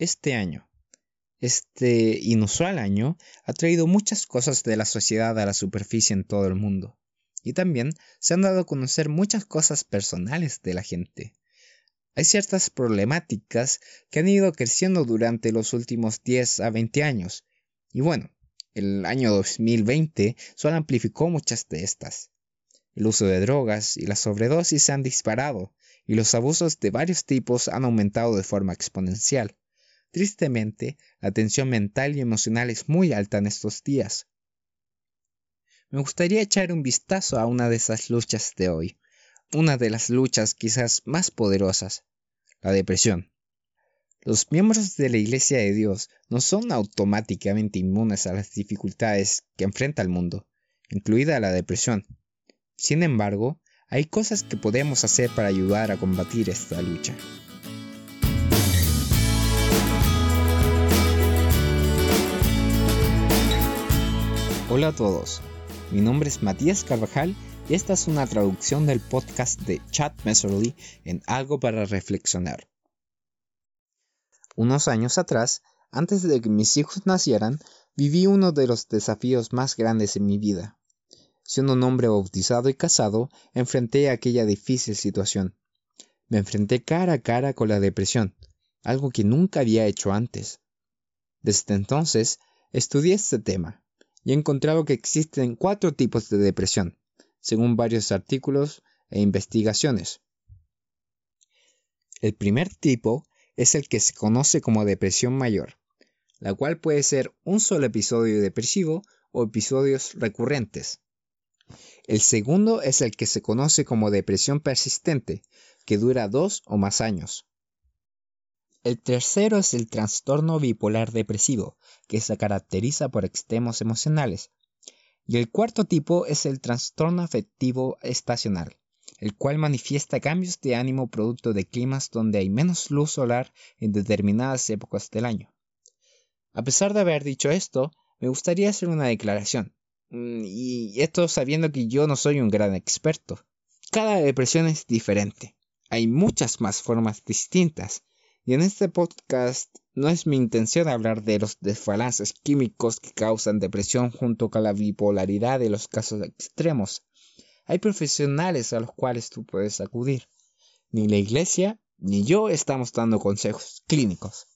Este año, este inusual año, ha traído muchas cosas de la sociedad a la superficie en todo el mundo. Y también se han dado a conocer muchas cosas personales de la gente. Hay ciertas problemáticas que han ido creciendo durante los últimos 10 a 20 años. Y bueno, el año 2020 solo amplificó muchas de estas. El uso de drogas y la sobredosis se han disparado y los abusos de varios tipos han aumentado de forma exponencial. Tristemente, la tensión mental y emocional es muy alta en estos días. Me gustaría echar un vistazo a una de esas luchas de hoy, una de las luchas quizás más poderosas, la depresión. Los miembros de la Iglesia de Dios no son automáticamente inmunes a las dificultades que enfrenta el mundo, incluida la depresión. Sin embargo, hay cosas que podemos hacer para ayudar a combatir esta lucha. Hola a todos, mi nombre es Matías Carvajal y esta es una traducción del podcast de Chad Messerly en Algo para Reflexionar. Unos años atrás, antes de que mis hijos nacieran, viví uno de los desafíos más grandes en mi vida. Siendo un hombre bautizado y casado, enfrenté aquella difícil situación. Me enfrenté cara a cara con la depresión, algo que nunca había hecho antes. Desde entonces, estudié este tema y he encontrado que existen cuatro tipos de depresión, según varios artículos e investigaciones. El primer tipo es el que se conoce como depresión mayor, la cual puede ser un solo episodio depresivo o episodios recurrentes. El segundo es el que se conoce como depresión persistente, que dura dos o más años. El tercero es el trastorno bipolar depresivo, que se caracteriza por extremos emocionales. Y el cuarto tipo es el trastorno afectivo estacional, el cual manifiesta cambios de ánimo producto de climas donde hay menos luz solar en determinadas épocas del año. A pesar de haber dicho esto, me gustaría hacer una declaración. Mm, y esto sabiendo que yo no soy un gran experto. Cada depresión es diferente. Hay muchas más formas distintas. Y en este podcast no es mi intención hablar de los desbalances químicos que causan depresión junto con la bipolaridad de los casos extremos. Hay profesionales a los cuales tú puedes acudir. Ni la iglesia ni yo estamos dando consejos clínicos.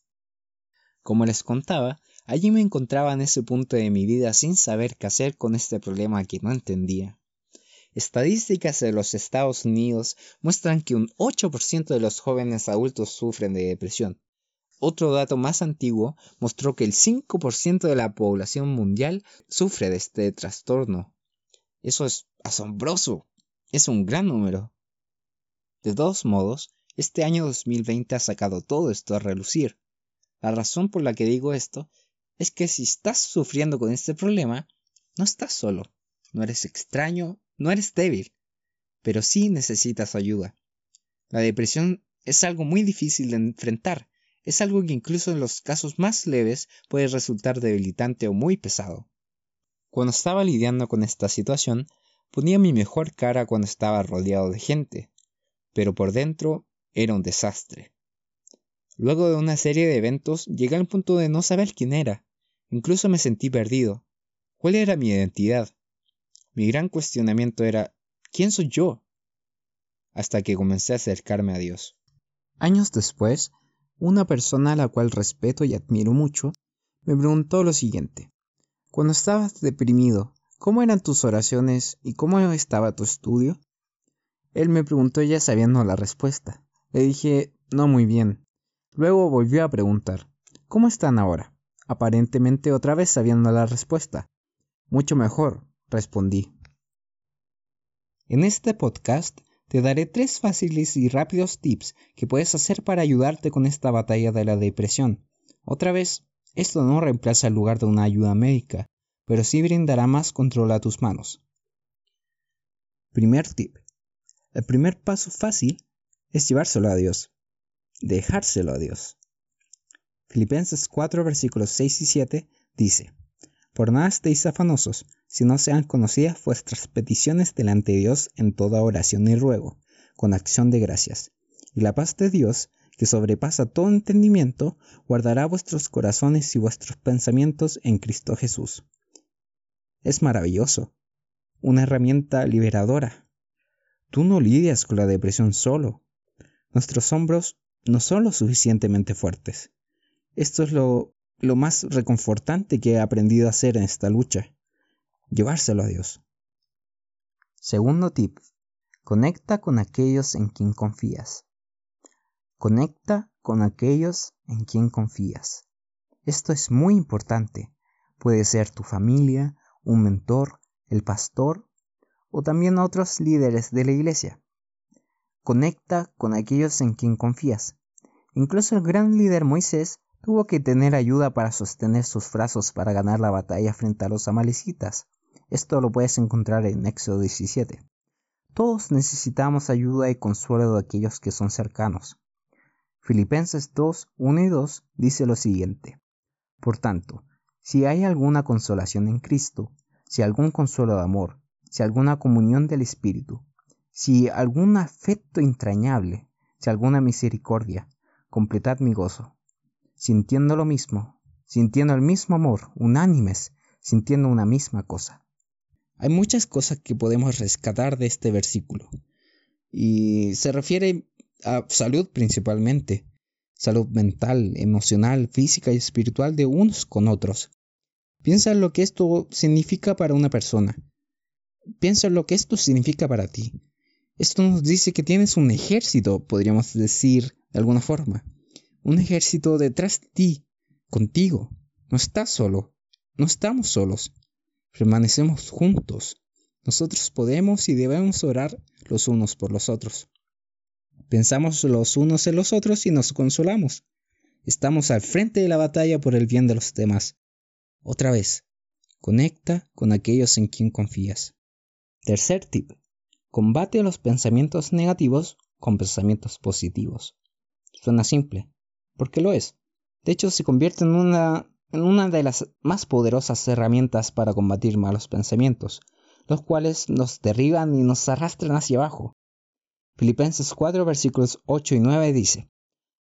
Como les contaba, Allí me encontraba en ese punto de mi vida sin saber qué hacer con este problema que no entendía. Estadísticas de los Estados Unidos muestran que un 8% de los jóvenes adultos sufren de depresión. Otro dato más antiguo mostró que el 5% de la población mundial sufre de este trastorno. Eso es asombroso. Es un gran número. De todos modos, este año 2020 ha sacado todo esto a relucir. La razón por la que digo esto es que si estás sufriendo con este problema, no estás solo, no eres extraño, no eres débil, pero sí necesitas ayuda. La depresión es algo muy difícil de enfrentar, es algo que incluso en los casos más leves puede resultar debilitante o muy pesado. Cuando estaba lidiando con esta situación, ponía mi mejor cara cuando estaba rodeado de gente, pero por dentro era un desastre. Luego de una serie de eventos llegué al punto de no saber quién era, Incluso me sentí perdido. ¿Cuál era mi identidad? Mi gran cuestionamiento era ¿quién soy yo? Hasta que comencé a acercarme a Dios. Años después, una persona a la cual respeto y admiro mucho me preguntó lo siguiente. Cuando estabas deprimido, ¿cómo eran tus oraciones y cómo estaba tu estudio? Él me preguntó ya sabiendo la respuesta. Le dije, no muy bien. Luego volvió a preguntar, ¿cómo están ahora? aparentemente otra vez sabiendo la respuesta. Mucho mejor, respondí. En este podcast te daré tres fáciles y rápidos tips que puedes hacer para ayudarte con esta batalla de la depresión. Otra vez, esto no reemplaza el lugar de una ayuda médica, pero sí brindará más control a tus manos. Primer tip. El primer paso fácil es llevárselo a Dios. Dejárselo a Dios. Filipenses 4 versículos 6 y 7 dice, Por nada estéis afanosos, si no sean conocidas vuestras peticiones delante de Dios en toda oración y ruego, con acción de gracias. Y la paz de Dios, que sobrepasa todo entendimiento, guardará vuestros corazones y vuestros pensamientos en Cristo Jesús. Es maravilloso, una herramienta liberadora. Tú no lidias con la depresión solo. Nuestros hombros no son lo suficientemente fuertes. Esto es lo, lo más reconfortante que he aprendido a hacer en esta lucha. Llevárselo a Dios. Segundo tip. Conecta con aquellos en quien confías. Conecta con aquellos en quien confías. Esto es muy importante. Puede ser tu familia, un mentor, el pastor o también otros líderes de la iglesia. Conecta con aquellos en quien confías. Incluso el gran líder Moisés tuvo que tener ayuda para sostener sus brazos para ganar la batalla frente a los amalecitas. Esto lo puedes encontrar en Éxodo 17. Todos necesitamos ayuda y consuelo de aquellos que son cercanos. Filipenses 2, 1 y 2 dice lo siguiente. Por tanto, si hay alguna consolación en Cristo, si algún consuelo de amor, si alguna comunión del Espíritu, si algún afecto entrañable, si alguna misericordia, completad mi gozo, sintiendo lo mismo, sintiendo el mismo amor, unánimes, sintiendo una misma cosa. Hay muchas cosas que podemos rescatar de este versículo, y se refiere a salud principalmente, salud mental, emocional, física y espiritual de unos con otros. Piensa en lo que esto significa para una persona. Piensa en lo que esto significa para ti. Esto nos dice que tienes un ejército, podríamos decir de alguna forma. Un ejército detrás de ti, contigo. No estás solo. No estamos solos. Permanecemos juntos. Nosotros podemos y debemos orar los unos por los otros. Pensamos los unos en los otros y nos consolamos. Estamos al frente de la batalla por el bien de los demás. Otra vez, conecta con aquellos en quien confías. Tercer tip. Combate los pensamientos negativos con pensamientos positivos. Suena simple, porque lo es. De hecho, se convierte en una, de las más poderosas herramientas para combatir malos pensamientos, los cuales nos derriban y nos arrastran hacia abajo. Filipenses 4 versículos 8 y 9 dice,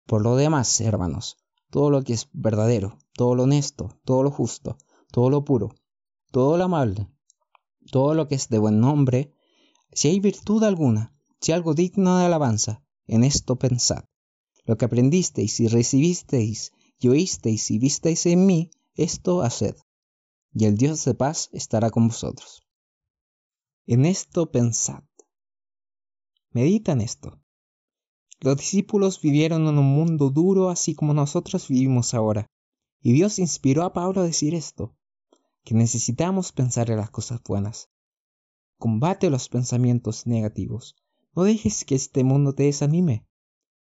Por lo demás, hermanos, todo lo que es verdadero, todo lo honesto, todo lo justo, todo lo puro, todo lo amable, todo lo que es de buen nombre, si hay virtud alguna, si algo digno de alabanza, en esto pensad. Lo que aprendisteis y recibisteis y oísteis y visteis en mí, esto haced, y el Dios de paz estará con vosotros. En esto pensad. Medita en esto. Los discípulos vivieron en un mundo duro así como nosotros vivimos ahora. Y Dios inspiró a Pablo a decir esto, que necesitamos pensar en las cosas buenas. Combate los pensamientos negativos. No dejes que este mundo te desanime.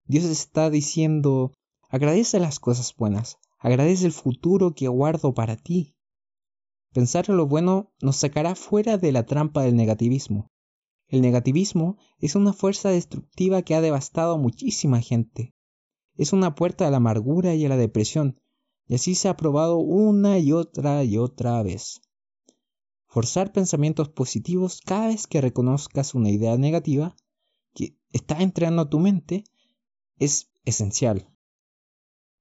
Dios está diciendo, agradece las cosas buenas, agradece el futuro que guardo para ti. Pensar en lo bueno nos sacará fuera de la trampa del negativismo. El negativismo es una fuerza destructiva que ha devastado a muchísima gente. Es una puerta a la amargura y a la depresión, y así se ha probado una y otra y otra vez. Forzar pensamientos positivos cada vez que reconozcas una idea negativa que está entrando a tu mente es esencial.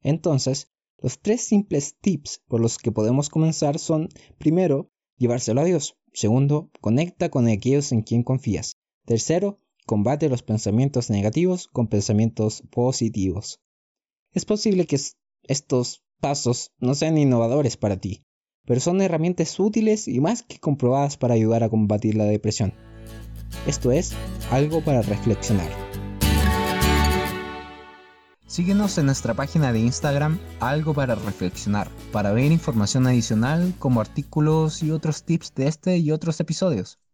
Entonces, los tres simples tips por los que podemos comenzar son, primero, llevárselo a Dios. Segundo, conecta con aquellos en quien confías. Tercero, combate los pensamientos negativos con pensamientos positivos. Es posible que estos pasos no sean innovadores para ti, pero son herramientas útiles y más que comprobadas para ayudar a combatir la depresión. Esto es algo para reflexionar. Síguenos en nuestra página de Instagram Algo para Reflexionar para ver información adicional como artículos y otros tips de este y otros episodios.